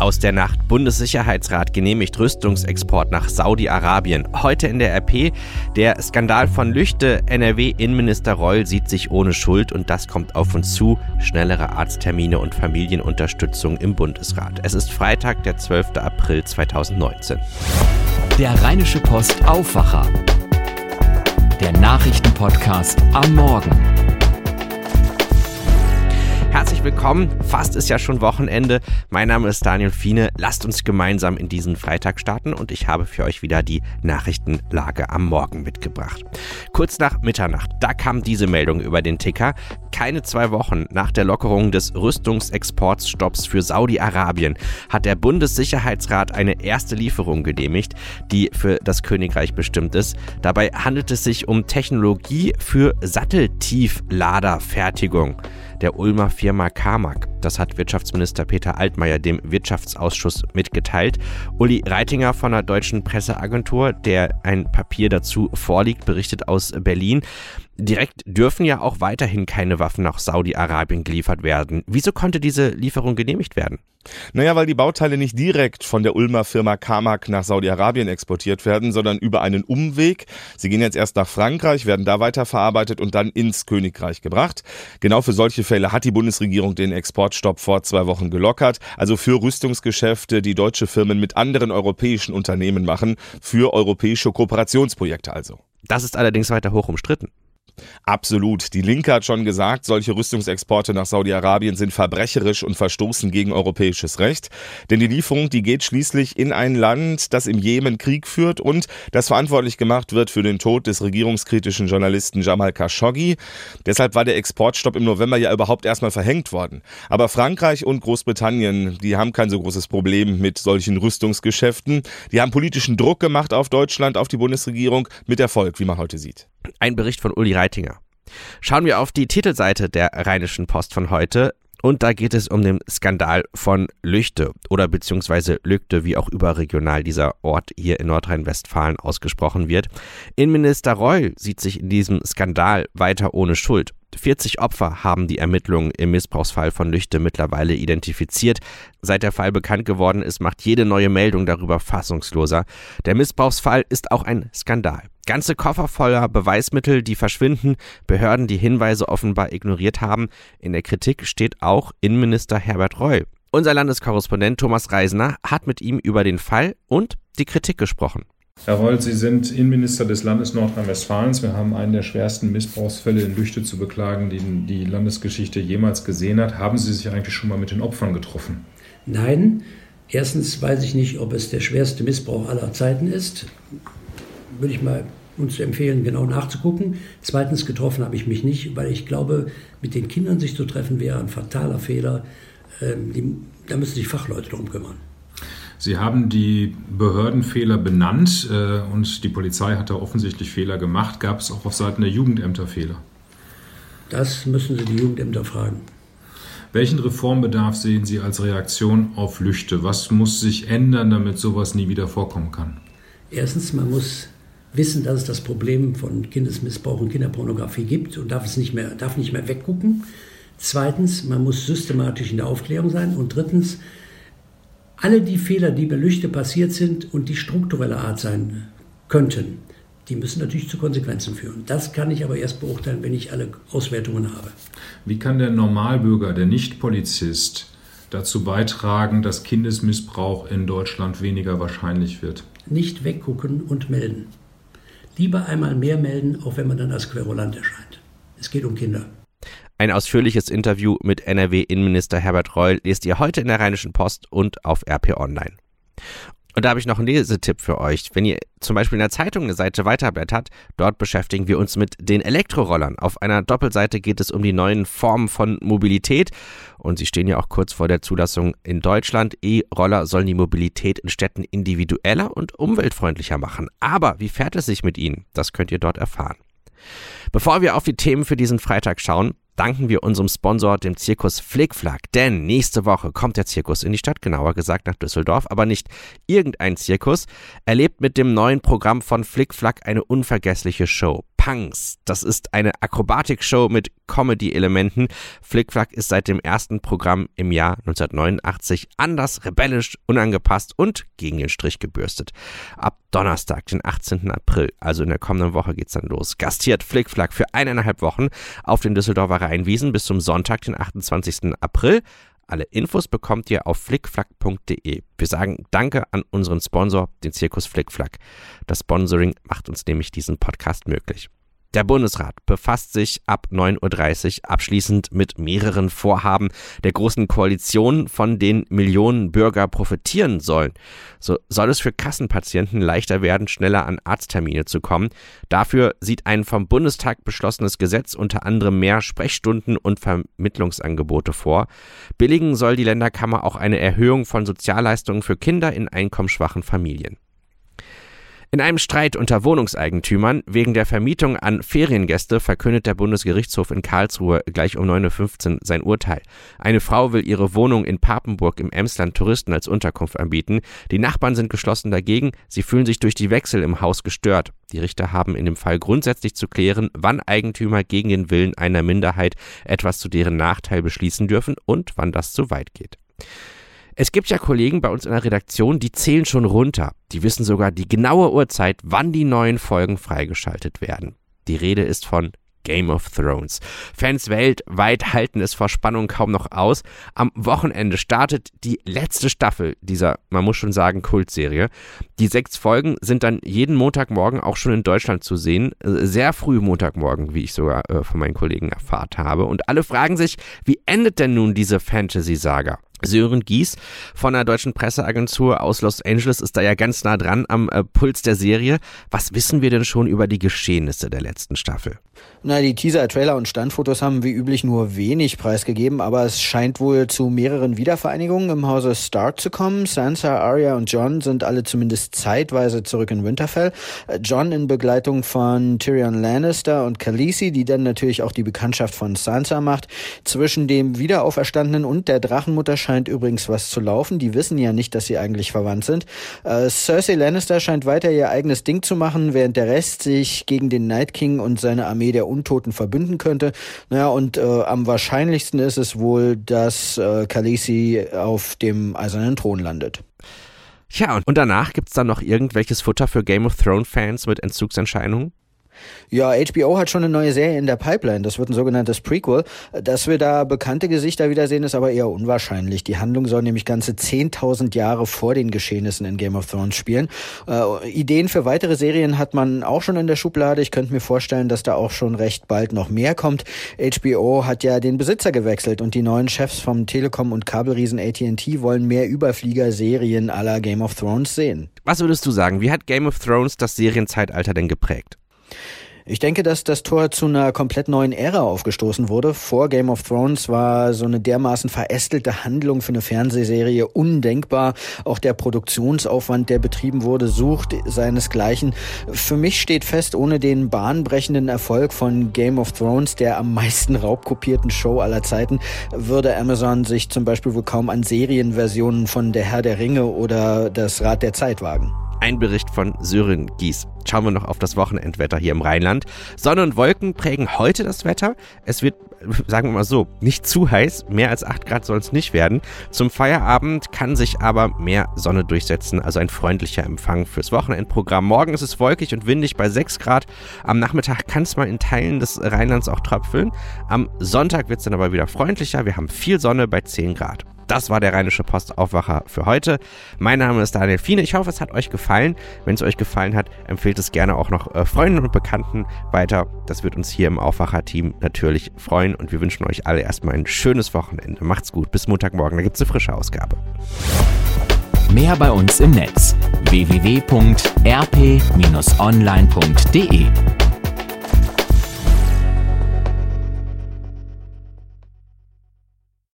Aus der Nacht. Bundessicherheitsrat genehmigt Rüstungsexport nach Saudi-Arabien. Heute in der RP. Der Skandal von Lüchte. NRW-Innenminister Reul sieht sich ohne Schuld und das kommt auf uns zu. Schnellere Arzttermine und Familienunterstützung im Bundesrat. Es ist Freitag, der 12. April 2019. Der Rheinische Post Aufwacher. Der Nachrichtenpodcast am Morgen. Herzlich willkommen. Fast ist ja schon Wochenende. Mein Name ist Daniel Fiene. Lasst uns gemeinsam in diesen Freitag starten und ich habe für euch wieder die Nachrichtenlage am Morgen mitgebracht. Kurz nach Mitternacht, da kam diese Meldung über den Ticker. Keine zwei Wochen nach der Lockerung des Rüstungsexportstopps für Saudi-Arabien hat der Bundessicherheitsrat eine erste Lieferung genehmigt, die für das Königreich bestimmt ist. Dabei handelt es sich um Technologie für Satteltiefladerfertigung der Ulmer Firma Carmack. Das hat Wirtschaftsminister Peter Altmaier dem Wirtschaftsausschuss mitgeteilt. Uli Reitinger von der Deutschen Presseagentur, der ein Papier dazu vorliegt, berichtet aus Berlin. Direkt dürfen ja auch weiterhin keine Waffen nach Saudi-Arabien geliefert werden. Wieso konnte diese Lieferung genehmigt werden? Naja, weil die Bauteile nicht direkt von der Ulmer Firma Carmack nach Saudi-Arabien exportiert werden, sondern über einen Umweg. Sie gehen jetzt erst nach Frankreich, werden da weiterverarbeitet und dann ins Königreich gebracht. Genau für solche Fälle hat die Bundesregierung den Exportstopp vor zwei Wochen gelockert. Also für Rüstungsgeschäfte, die deutsche Firmen mit anderen europäischen Unternehmen machen, für europäische Kooperationsprojekte also. Das ist allerdings weiter hoch umstritten. Absolut. Die Linke hat schon gesagt, solche Rüstungsexporte nach Saudi-Arabien sind verbrecherisch und verstoßen gegen europäisches Recht. Denn die Lieferung, die geht schließlich in ein Land, das im Jemen Krieg führt und das verantwortlich gemacht wird für den Tod des regierungskritischen Journalisten Jamal Khashoggi. Deshalb war der Exportstopp im November ja überhaupt erstmal verhängt worden. Aber Frankreich und Großbritannien, die haben kein so großes Problem mit solchen Rüstungsgeschäften. Die haben politischen Druck gemacht auf Deutschland, auf die Bundesregierung mit Erfolg, wie man heute sieht. Ein Bericht von Uli Reitinger. Schauen wir auf die Titelseite der Rheinischen Post von heute. Und da geht es um den Skandal von Lüchte oder beziehungsweise Lüchte, wie auch überregional dieser Ort hier in Nordrhein-Westfalen ausgesprochen wird. Innenminister Reul sieht sich in diesem Skandal weiter ohne Schuld. 40 Opfer haben die Ermittlungen im Missbrauchsfall von Lüchte mittlerweile identifiziert. Seit der Fall bekannt geworden ist, macht jede neue Meldung darüber fassungsloser. Der Missbrauchsfall ist auch ein Skandal. Ganze Koffer voller Beweismittel, die verschwinden, Behörden, die Hinweise offenbar ignoriert haben. In der Kritik steht auch Innenminister Herbert Reul. Unser Landeskorrespondent Thomas Reisner hat mit ihm über den Fall und die Kritik gesprochen. Herr Reul, Sie sind Innenminister des Landes Nordrhein-Westfalens. Wir haben einen der schwersten Missbrauchsfälle in Lüchte zu beklagen, den die Landesgeschichte jemals gesehen hat. Haben Sie sich eigentlich schon mal mit den Opfern getroffen? Nein. Erstens weiß ich nicht, ob es der schwerste Missbrauch aller Zeiten ist. Würde ich mal uns empfehlen, genau nachzugucken. Zweitens, getroffen habe ich mich nicht, weil ich glaube, mit den Kindern sich zu treffen wäre ein fataler Fehler. Ähm, die, da müssen sich Fachleute darum kümmern. Sie haben die Behördenfehler benannt äh, und die Polizei hat da offensichtlich Fehler gemacht. Gab es auch auf Seiten der Jugendämter Fehler? Das müssen Sie die Jugendämter fragen. Welchen Reformbedarf sehen Sie als Reaktion auf Lüchte? Was muss sich ändern, damit sowas nie wieder vorkommen kann? Erstens, man muss wissen, dass es das Problem von Kindesmissbrauch und Kinderpornografie gibt und darf es nicht mehr, darf nicht mehr weggucken. Zweitens, man muss systematisch in der Aufklärung sein. Und drittens, alle die Fehler, die bei Lüchte passiert sind und die struktureller Art sein könnten, die müssen natürlich zu Konsequenzen führen. Das kann ich aber erst beurteilen, wenn ich alle Auswertungen habe. Wie kann der Normalbürger, der Nicht-Polizist, dazu beitragen, dass Kindesmissbrauch in Deutschland weniger wahrscheinlich wird? Nicht weggucken und melden lieber einmal mehr melden, auch wenn man dann als Querulant erscheint. Es geht um Kinder. Ein ausführliches Interview mit NRW-Innenminister Herbert Reul lest ihr heute in der Rheinischen Post und auf RP Online. Und da habe ich noch einen Lesetipp für euch. Wenn ihr zum Beispiel in der Zeitung eine Seite weiterblättert, dort beschäftigen wir uns mit den Elektrorollern. Auf einer Doppelseite geht es um die neuen Formen von Mobilität. Und sie stehen ja auch kurz vor der Zulassung in Deutschland. E-Roller sollen die Mobilität in Städten individueller und umweltfreundlicher machen. Aber wie fährt es sich mit ihnen? Das könnt ihr dort erfahren. Bevor wir auf die Themen für diesen Freitag schauen, danken wir unserem Sponsor, dem Zirkus Flickflack. Denn nächste Woche kommt der Zirkus in die Stadt, genauer gesagt nach Düsseldorf, aber nicht irgendein Zirkus. Erlebt mit dem neuen Programm von Flickflack eine unvergessliche Show. Punks. Das ist eine Akrobatikshow mit Comedy-Elementen. Flickflack ist seit dem ersten Programm im Jahr 1989 anders, rebellisch, unangepasst und gegen den Strich gebürstet. Ab Donnerstag, den 18. April, also in der kommenden Woche geht's dann los. Gastiert Flickflack für eineinhalb Wochen auf den Düsseldorfer Rheinwiesen bis zum Sonntag, den 28. April. Alle Infos bekommt ihr auf flickflack.de. Wir sagen Danke an unseren Sponsor, den Zirkus Flickflack. Das Sponsoring macht uns nämlich diesen Podcast möglich. Der Bundesrat befasst sich ab 9.30 Uhr abschließend mit mehreren Vorhaben der großen Koalition, von denen Millionen Bürger profitieren sollen. So soll es für Kassenpatienten leichter werden, schneller an Arzttermine zu kommen. Dafür sieht ein vom Bundestag beschlossenes Gesetz unter anderem mehr Sprechstunden und Vermittlungsangebote vor. Billigen soll die Länderkammer auch eine Erhöhung von Sozialleistungen für Kinder in einkommensschwachen Familien. In einem Streit unter Wohnungseigentümern wegen der Vermietung an Feriengäste verkündet der Bundesgerichtshof in Karlsruhe gleich um 9.15 Uhr sein Urteil. Eine Frau will ihre Wohnung in Papenburg im Emsland Touristen als Unterkunft anbieten. Die Nachbarn sind geschlossen dagegen. Sie fühlen sich durch die Wechsel im Haus gestört. Die Richter haben in dem Fall grundsätzlich zu klären, wann Eigentümer gegen den Willen einer Minderheit etwas zu deren Nachteil beschließen dürfen und wann das zu weit geht. Es gibt ja Kollegen bei uns in der Redaktion, die zählen schon runter. Die wissen sogar die genaue Uhrzeit, wann die neuen Folgen freigeschaltet werden. Die Rede ist von Game of Thrones. Fans weltweit halten es vor Spannung kaum noch aus. Am Wochenende startet die letzte Staffel dieser, man muss schon sagen, Kultserie. Die sechs Folgen sind dann jeden Montagmorgen auch schon in Deutschland zu sehen. Sehr früh Montagmorgen, wie ich sogar äh, von meinen Kollegen erfahrt habe. Und alle fragen sich, wie endet denn nun diese Fantasy-Saga? Sören Gies von der deutschen Presseagentur aus Los Angeles ist da ja ganz nah dran am äh, Puls der Serie. Was wissen wir denn schon über die Geschehnisse der letzten Staffel? Na, die Teaser, Trailer und Standfotos haben wie üblich nur wenig preisgegeben, aber es scheint wohl zu mehreren Wiedervereinigungen im Hause Stark zu kommen. Sansa, Arya und John sind alle zumindest zeitweise zurück in Winterfell. Äh, John in Begleitung von Tyrion Lannister und Khaleesi, die dann natürlich auch die Bekanntschaft von Sansa macht. Zwischen dem Wiederauferstandenen und der Drachenmutter scheint übrigens was zu laufen. Die wissen ja nicht, dass sie eigentlich verwandt sind. Äh, Cersei Lannister scheint weiter ihr eigenes Ding zu machen, während der Rest sich gegen den Night King und seine Armee der Untoten verbünden könnte. Naja, und äh, am wahrscheinlichsten ist es wohl, dass äh, Khaleesi auf dem eisernen Thron landet. Tja, und danach gibt's dann noch irgendwelches Futter für Game of Thrones Fans mit Entzugsentscheidungen? Ja, HBO hat schon eine neue Serie in der Pipeline. Das wird ein sogenanntes Prequel. Dass wir da bekannte Gesichter wiedersehen, ist aber eher unwahrscheinlich. Die Handlung soll nämlich ganze 10.000 Jahre vor den Geschehnissen in Game of Thrones spielen. Äh, Ideen für weitere Serien hat man auch schon in der Schublade. Ich könnte mir vorstellen, dass da auch schon recht bald noch mehr kommt. HBO hat ja den Besitzer gewechselt und die neuen Chefs vom Telekom- und Kabelriesen AT&T wollen mehr Überflieger-Serien aller Game of Thrones sehen. Was würdest du sagen? Wie hat Game of Thrones das Serienzeitalter denn geprägt? Ich denke, dass das Tor zu einer komplett neuen Ära aufgestoßen wurde. Vor Game of Thrones war so eine dermaßen verästelte Handlung für eine Fernsehserie undenkbar. Auch der Produktionsaufwand, der betrieben wurde, sucht seinesgleichen. Für mich steht fest, ohne den bahnbrechenden Erfolg von Game of Thrones, der am meisten raubkopierten Show aller Zeiten, würde Amazon sich zum Beispiel wohl kaum an Serienversionen von Der Herr der Ringe oder Das Rad der Zeit wagen. Ein Bericht von Sören Gies. Schauen wir noch auf das Wochenendwetter hier im Rheinland. Sonne und Wolken prägen heute das Wetter. Es wird, sagen wir mal so, nicht zu heiß. Mehr als 8 Grad soll es nicht werden. Zum Feierabend kann sich aber mehr Sonne durchsetzen, also ein freundlicher Empfang fürs Wochenendprogramm. Morgen ist es wolkig und windig bei 6 Grad. Am Nachmittag kann es mal in Teilen des Rheinlands auch tröpfeln. Am Sonntag wird es dann aber wieder freundlicher. Wir haben viel Sonne bei 10 Grad. Das war der Rheinische Postaufwacher für heute. Mein Name ist Daniel Fiene. Ich hoffe, es hat euch gefallen. Wenn es euch gefallen hat, empfehlt es gerne auch noch äh, Freunden und Bekannten weiter. Das wird uns hier im Aufwacher-Team natürlich freuen und wir wünschen euch alle erstmal ein schönes Wochenende. Macht's gut. Bis Montagmorgen. Da gibt es eine frische Ausgabe. Mehr bei uns im Netz www.rp-online.de